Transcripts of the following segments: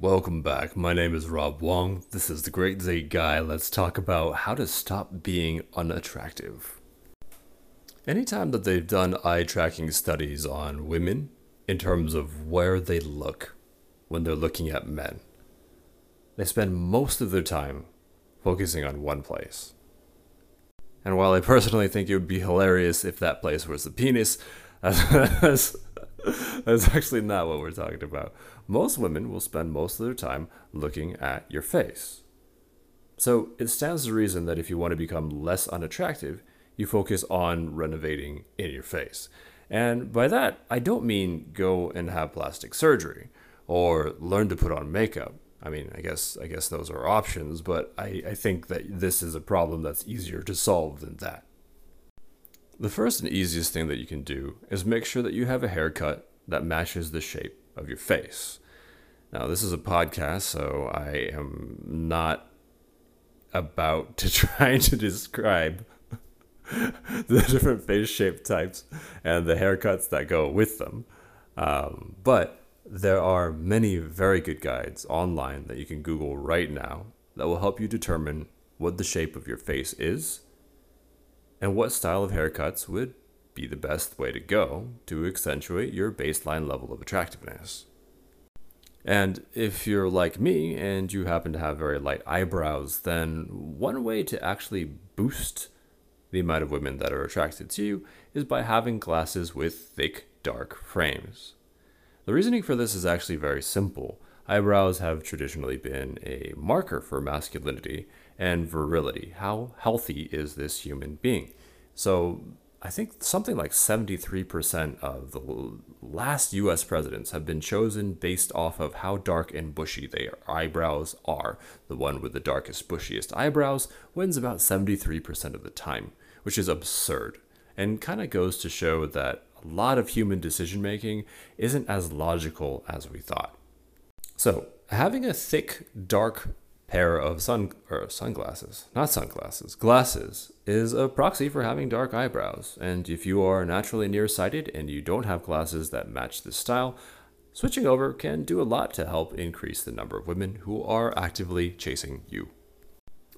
Welcome back. My name is Rob Wong. This is the Great Date Guy. Let's talk about how to stop being unattractive. Anytime that they've done eye tracking studies on women in terms of where they look when they're looking at men, they spend most of their time focusing on one place. And while I personally think it would be hilarious if that place was the penis, that's, that's actually not what we're talking about. Most women will spend most of their time looking at your face. So it stands to reason that if you want to become less unattractive, you focus on renovating in your face. And by that, I don't mean go and have plastic surgery or learn to put on makeup. I mean, I guess I guess those are options, but I, I think that this is a problem that's easier to solve than that. The first and easiest thing that you can do is make sure that you have a haircut that matches the shape of your face. Now, this is a podcast, so I am not about to try to describe the different face shape types and the haircuts that go with them. Um, but there are many very good guides online that you can Google right now that will help you determine what the shape of your face is and what style of haircuts would be the best way to go to accentuate your baseline level of attractiveness. And if you're like me and you happen to have very light eyebrows, then one way to actually boost the amount of women that are attracted to you is by having glasses with thick, dark frames. The reasoning for this is actually very simple. Eyebrows have traditionally been a marker for masculinity and virility. How healthy is this human being? So I think something like 73% of the last US presidents have been chosen based off of how dark and bushy their eyebrows are. The one with the darkest, bushiest eyebrows wins about 73% of the time, which is absurd and kind of goes to show that a lot of human decision making isn't as logical as we thought. So, having a thick, dark pair of sun or sunglasses, not sunglasses, glasses is a proxy for having dark eyebrows. And if you are naturally nearsighted and you don't have glasses that match this style, switching over can do a lot to help increase the number of women who are actively chasing you.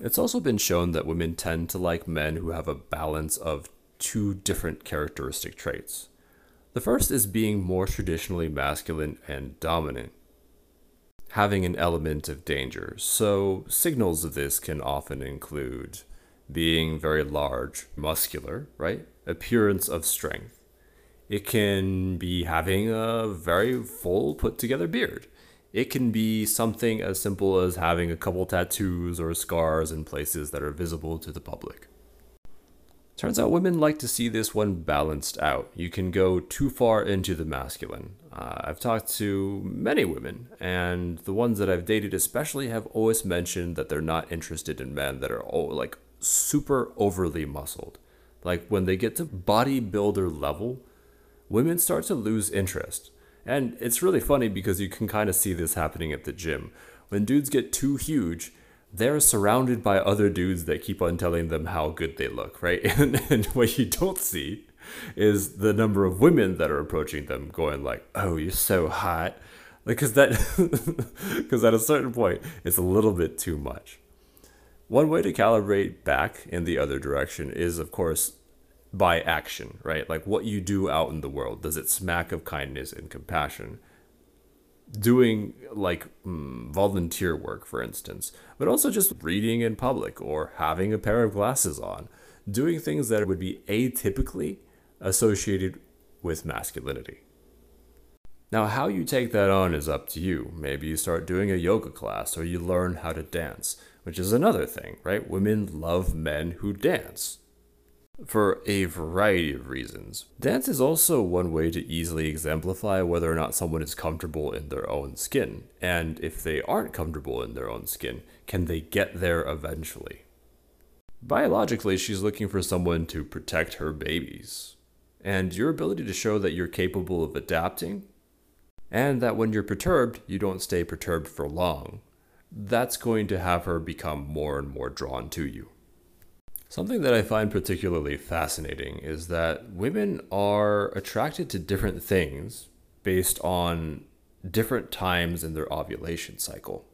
It's also been shown that women tend to like men who have a balance of two different characteristic traits. The first is being more traditionally masculine and dominant, having an element of danger. So, signals of this can often include being very large, muscular, right? Appearance of strength. It can be having a very full, put together beard. It can be something as simple as having a couple tattoos or scars in places that are visible to the public. Turns out women like to see this one balanced out. You can go too far into the masculine. Uh, I've talked to many women, and the ones that I've dated especially have always mentioned that they're not interested in men that are oh, like super overly muscled. Like when they get to bodybuilder level, women start to lose interest. And it's really funny because you can kind of see this happening at the gym. When dudes get too huge, they're surrounded by other dudes that keep on telling them how good they look, right? And, and what you don't see is the number of women that are approaching them going like, "Oh, you're so hot." Because that because at a certain point, it's a little bit too much. One way to calibrate back in the other direction is of course by action, right? Like what you do out in the world. Does it smack of kindness and compassion? doing like mm, volunteer work, for instance, but also just reading in public or having a pair of glasses on, doing things that would be atypically associated with masculinity. Now, how you take that on is up to you. Maybe you start doing a yoga class or you learn how to dance, which is another thing, right? Women love men who dance for a variety of reasons. Dance is also one way to easily exemplify whether or not someone is comfortable in their own skin. And if they aren't comfortable in their own skin, can they get there eventually? Biologically, she's looking for someone to protect her babies. And your ability to show that you're capable of adapting, and that when you're perturbed, you don't stay perturbed for long, that's going to have her become more and more drawn to you. Something that I find particularly fascinating is that women are attracted to different things based on different times in their ovulation cycle.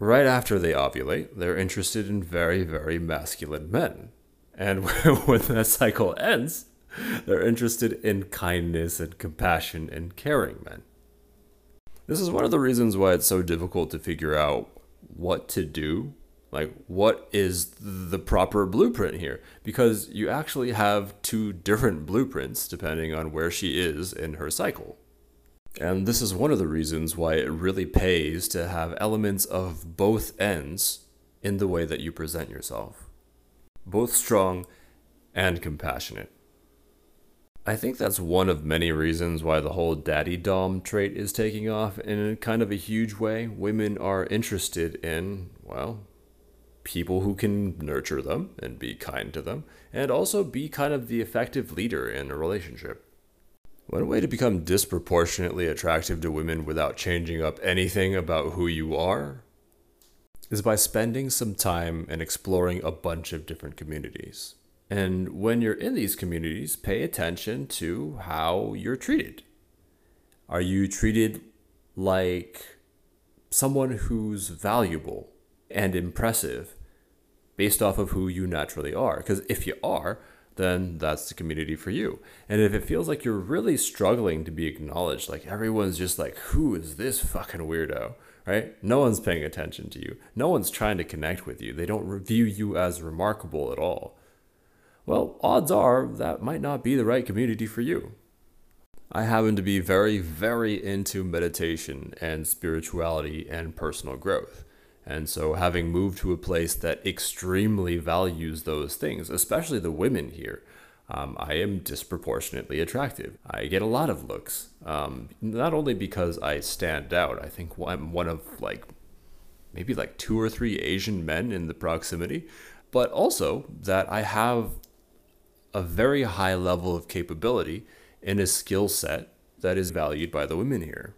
Right after they ovulate, they're interested in very, very masculine men. And when that cycle ends, they're interested in kindness and compassion and caring men. This is one of the reasons why it's so difficult to figure out what to do. Like, what is the proper blueprint here? Because you actually have two different blueprints depending on where she is in her cycle. And this is one of the reasons why it really pays to have elements of both ends in the way that you present yourself. Both strong and compassionate. I think that's one of many reasons why the whole daddy dom trait is taking off in kind of a huge way. Women are interested in, well, people who can nurture them and be kind to them, and also be kind of the effective leader in a relationship. One way to become disproportionately attractive to women without changing up anything about who you are is by spending some time and exploring a bunch of different communities. And when you're in these communities, pay attention to how you're treated. Are you treated like someone who's valuable and impressive based off of who you naturally are? Because if you are, then that's the community for you. And if it feels like you're really struggling to be acknowledged, like everyone's just like, who is this fucking weirdo? Right? No one's paying attention to you. No one's trying to connect with you. They don't view you as remarkable at all well, odds are that might not be the right community for you. I happen to be very, very into meditation and spirituality and personal growth. And so, having moved to a place that extremely values those things, especially the women here, um, I am disproportionately attractive. I get a lot of looks, um, not only because I stand out, I think I'm one of like maybe like two or three Asian men in the proximity, but also that I have a very high level of capability in a skill set that is valued by the women here.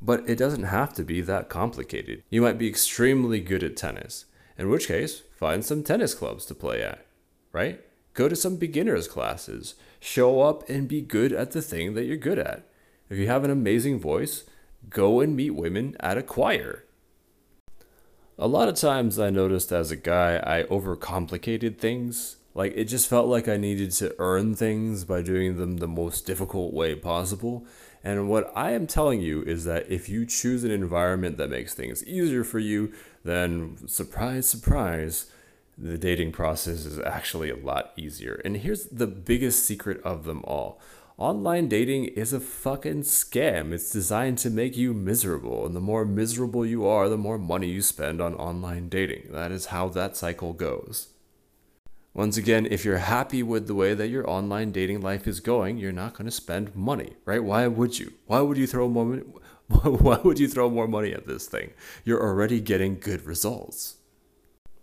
But it doesn't have to be that complicated. You might be extremely good at tennis, in which case, find some tennis clubs to play at, right? Go to some beginners classes. Show up and be good at the thing that you're good at. If you have an amazing voice, go and meet women at a choir. A lot of times I noticed as a guy, I overcomplicated things like it just felt like I needed to earn things by doing them the most difficult way possible. And what I am telling you is that if you choose an environment that makes things easier for you, then surprise, surprise, the dating process is actually a lot easier. And here's the biggest secret of them all online dating is a fucking scam. It's designed to make you miserable. And the more miserable you are, the more money you spend on online dating. That is how that cycle goes. Once again, if you're happy with the way that your online dating life is going, you're not going to spend money, right? Why would you? Why would you throw more? Why would you throw more money at this thing? You're already getting good results.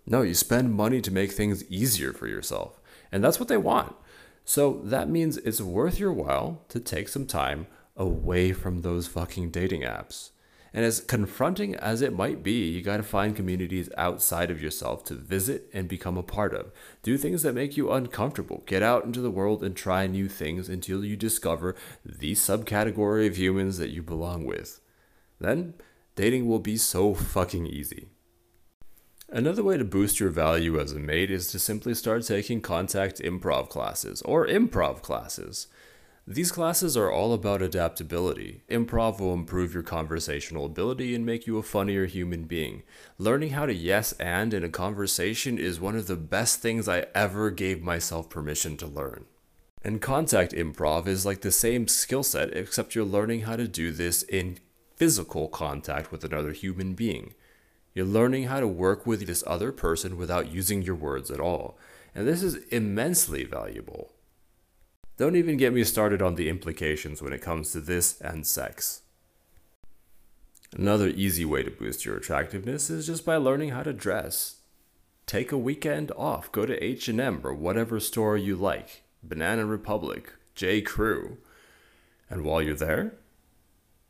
No, you spend money to make things easier for yourself. And that's what they want. So that means it's worth your while to take some time away from those fucking dating apps. And as confronting as it might be, you got to find communities outside of yourself to visit and become a part of. Do things that make you uncomfortable. Get out into the world and try new things until you discover the subcategory of humans that you belong with. Then, dating will be so fucking easy. Another way to boost your value as a mate is to simply start taking contact improv classes or improv classes. These classes are all about adaptability. Improv will improve your conversational ability and make you a funnier human being. Learning how to yes and in a conversation is one of the best things I ever gave myself permission to learn. And contact improv is like the same skill set, except you're learning how to do this in physical contact with another human being. You're learning how to work with this other person without using your words at all. And this is immensely valuable. Don't even get me started on the implications when it comes to this and sex. Another easy way to boost your attractiveness is just by learning how to dress. Take a weekend off, go to H&M or whatever store you like, Banana Republic, J. Crew. And while you're there,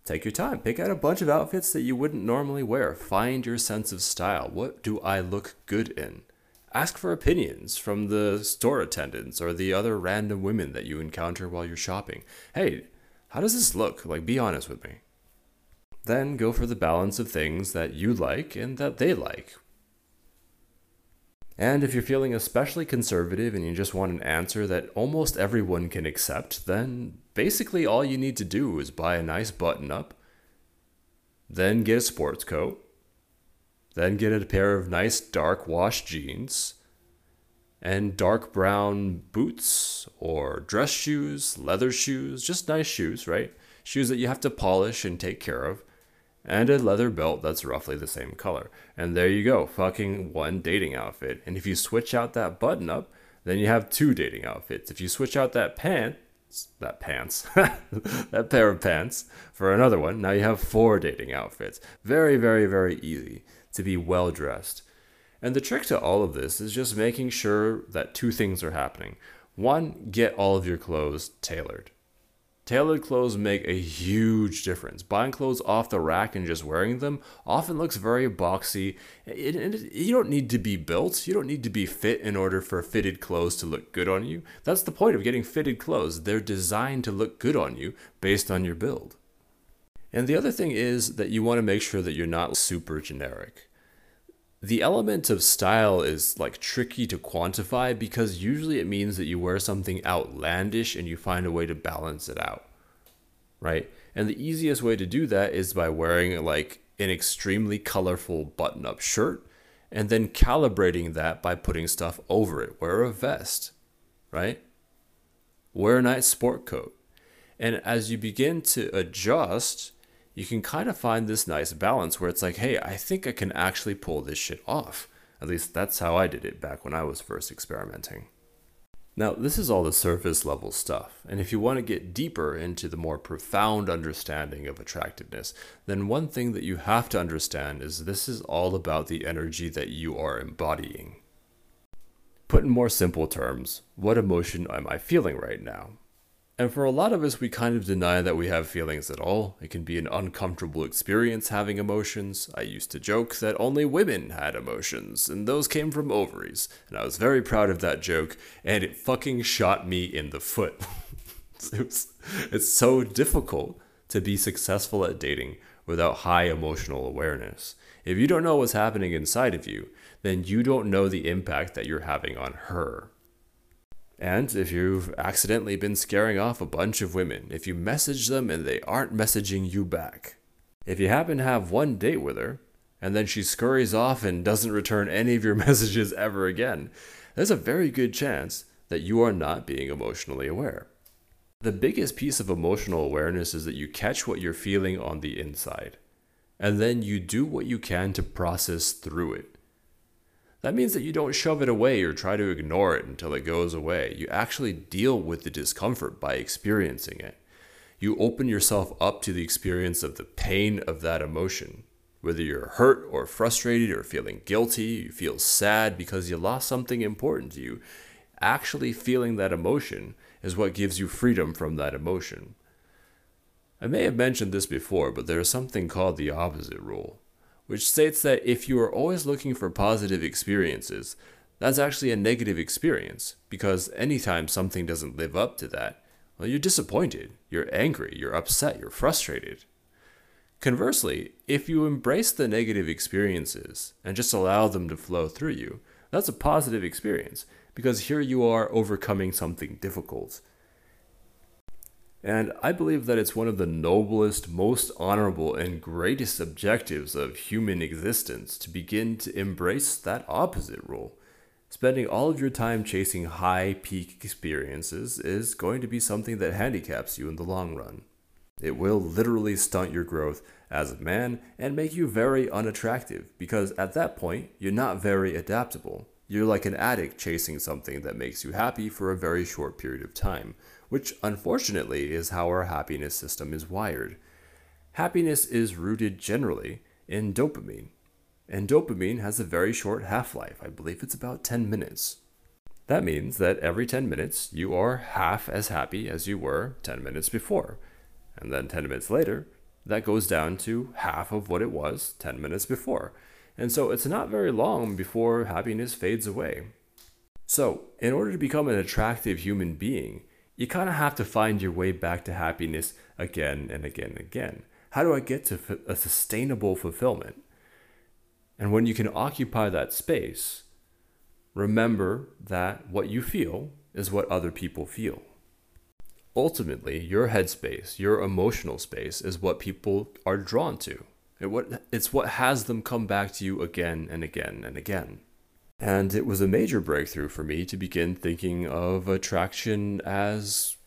take your time. Pick out a bunch of outfits that you wouldn't normally wear. Find your sense of style. What do I look good in? Ask for opinions from the store attendants or the other random women that you encounter while you're shopping. Hey, how does this look? Like, be honest with me. then go for the balance of things that you like and that they like. And if you're feeling especially conservative and you just want an answer that almost everyone can accept, then basically all you need to do is buy a nice button up, then get a sports coat, then get a pair of nice dark wash jeans, and dark brown boots or dress shoes, leather shoes, just nice shoes, right? Shoes that you have to polish and take care of and a leather belt that's roughly the same color. And there you go, fucking one dating outfit. And if you switch out that button up, then you have two dating outfits. If you switch out that pants, that pants, that pair of pants for another one, now you have four dating outfits. Very, very, very easy to be well dressed. And the trick to all of this is just making sure that two things are happening. One, get all of your clothes tailored. Tailored clothes make a huge difference. Buying clothes off the rack and just wearing them often looks very boxy. It, it, you don't need to be built, you don't need to be fit in order for fitted clothes to look good on you. That's the point of getting fitted clothes. They're designed to look good on you based on your build. And the other thing is that you want to make sure that you're not super generic the element of style is like tricky to quantify because usually it means that you wear something outlandish and you find a way to balance it out. Right? And the easiest way to do that is by wearing like an extremely colorful button up shirt and then calibrating that by putting stuff over it. Wear a vest, right? Wear a nice sport coat. And as you begin to adjust, you can kind of find this nice balance where it's like, hey, I think I can actually pull this shit off. At least that's how I did it back when I was first experimenting. Now, this is all the surface level stuff, and if you want to get deeper into the more profound understanding of attractiveness, then one thing that you have to understand is this is all about the energy that you are embodying. Put in more simple terms, what emotion am I feeling right now? And for a lot of us, we kind of deny that we have feelings at all. It can be an uncomfortable experience having emotions. I used to joke that only women had emotions, and those came from ovaries. And I was very proud of that joke, and it fucking shot me in the foot. it's, it's so difficult to be successful at dating without high emotional awareness. If you don't know what's happening inside of you, then you don't know the impact that you're having on her. And if you've accidentally been scaring off a bunch of women, if you message them and they aren't messaging you back, if you happen to have one date with her, and then she scurries off and doesn't return any of your messages ever again, there's a very good chance that you are not being emotionally aware. The biggest piece of emotional awareness is that you catch what you're feeling on the inside, and then you do what you can to process through it. That means that you don't shove it away or try to ignore it until it goes away. You actually deal with the discomfort by experiencing it. You open yourself up to the experience of the pain of that emotion. Whether you're hurt or frustrated or feeling guilty, you feel sad because you lost something important to you, actually feeling that emotion is what gives you freedom from that emotion. I may have mentioned this before, but there is something called the opposite rule which states that if you are always looking for positive experiences, that's actually a negative experience because anytime something doesn't live up to that, well, you're disappointed, you're angry, you're upset, you're frustrated. Conversely, if you embrace the negative experiences and just allow them to flow through you, that's a positive experience because here you are overcoming something difficult and I believe that it's one of the noblest, most honorable, and greatest objectives of human existence to begin to embrace that opposite role. Spending all of your time chasing high peak experiences is going to be something that handicaps you in the long run. It will literally stunt your growth as a man and make you very unattractive because at that point, you're not very adaptable. You're like an addict chasing something that makes you happy for a very short period of time which unfortunately is how our happiness system is wired. Happiness is rooted generally in dopamine, and dopamine has a very short half life. I believe it's about 10 minutes. That means that every 10 minutes you are half as happy as you were 10 minutes before. And then 10 minutes later, that goes down to half of what it was 10 minutes before. And so it's not very long before happiness fades away. So, in order to become an attractive human being, you kind of have to find your way back to happiness again and again and again. How do I get to a sustainable fulfillment? And when you can occupy that space, remember that what you feel is what other people feel. Ultimately, your headspace, your emotional space, is what people are drawn to. It what, it's what has them come back to you again and again and again. And it was a major breakthrough for me to begin thinking of attraction as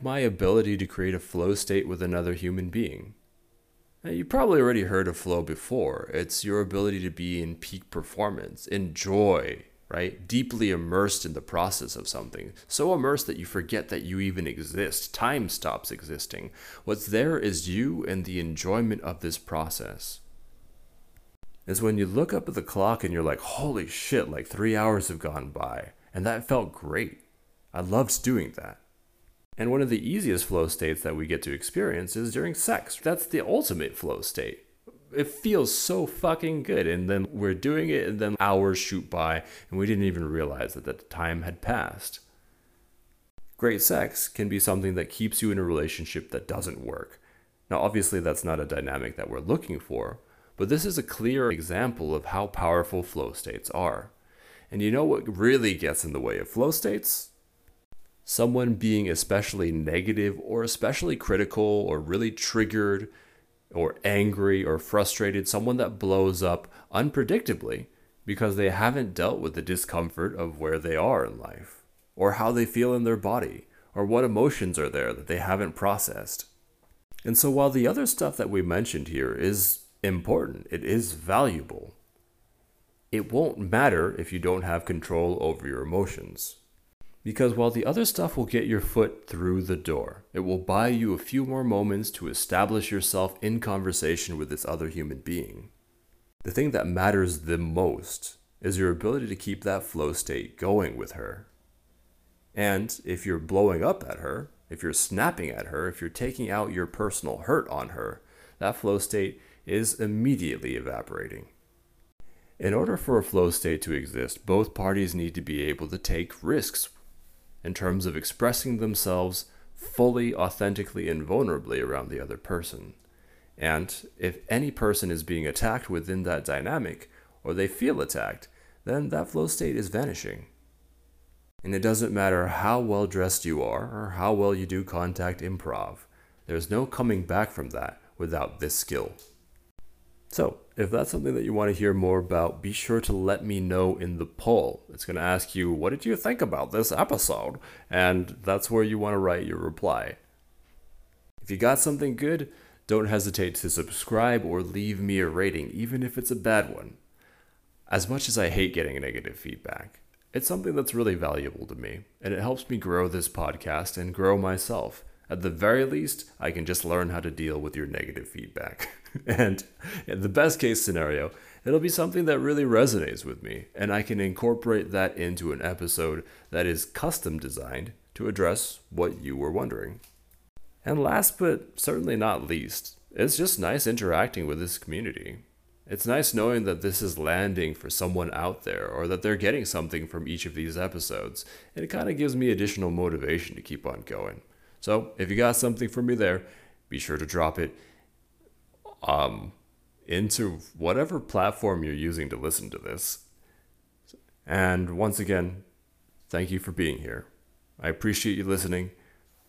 my ability to create a flow state with another human being. Now, you probably already heard of flow before. It's your ability to be in peak performance, enjoy, right? Deeply immersed in the process of something. So immersed that you forget that you even exist. Time stops existing. What's there is you and the enjoyment of this process is when you look up at the clock and you're like, holy shit, like three hours have gone by. And that felt great. I loved doing that. And one of the easiest flow states that we get to experience is during sex. That's the ultimate flow state. It feels so fucking good. And then we're doing it, and then hours shoot by, and we didn't even realize that the time had passed. Great sex can be something that keeps you in a relationship that doesn't work. Now, obviously, that's not a dynamic that we're looking for, but this is a clear example of how powerful flow states are. And you know what really gets in the way of flow states? Someone being especially negative or especially critical or really triggered or angry or frustrated, someone that blows up unpredictably because they haven't dealt with the discomfort of where they are in life or how they feel in their body or what emotions are there that they haven't processed. And so while the other stuff that we mentioned here is important, it is valuable. It won't matter if you don't have control over your emotions. Because while the other stuff will get your foot through the door, it will buy you a few more moments to establish yourself in conversation with this other human being. The thing that matters the most is your ability to keep that flow state going with her. And if you're blowing up at her, if you're snapping at her, if you're taking out your personal hurt on her, that flow state is immediately evaporating. In order for a flow state to exist, both parties need to be able to take risks in terms of expressing themselves fully, authentically, and vulnerably around the other person. And if any person is being attacked within that dynamic, or they feel attacked, then that flow state is vanishing. And it doesn't matter how well dressed you are or how well you do contact improv, there's no coming back from that without this skill. So, if that's something that you want to hear more about, be sure to let me know in the poll. It's going to ask you, what did you think about this episode? And that's where you want to write your reply. If you got something good, don't hesitate to subscribe or leave me a rating, even if it's a bad one. As much as I hate getting negative feedback, it's something that's really valuable to me, and it helps me grow this podcast and grow myself. At the very least, I can just learn how to deal with your negative feedback. and in the best case scenario, it'll be something that really resonates with me, and I can incorporate that into an episode that is custom designed to address what you were wondering. And last but certainly not least, it's just nice interacting with this community. It's nice knowing that this is landing for someone out there or that they're getting something from each of these episodes, and it kind of gives me additional motivation to keep on going. So if you got something for me there, be sure to drop it um, into whatever platform you're using to listen to this. And once again, thank you for being here. I appreciate you listening.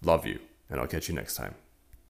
Love you, and I'll catch you next time.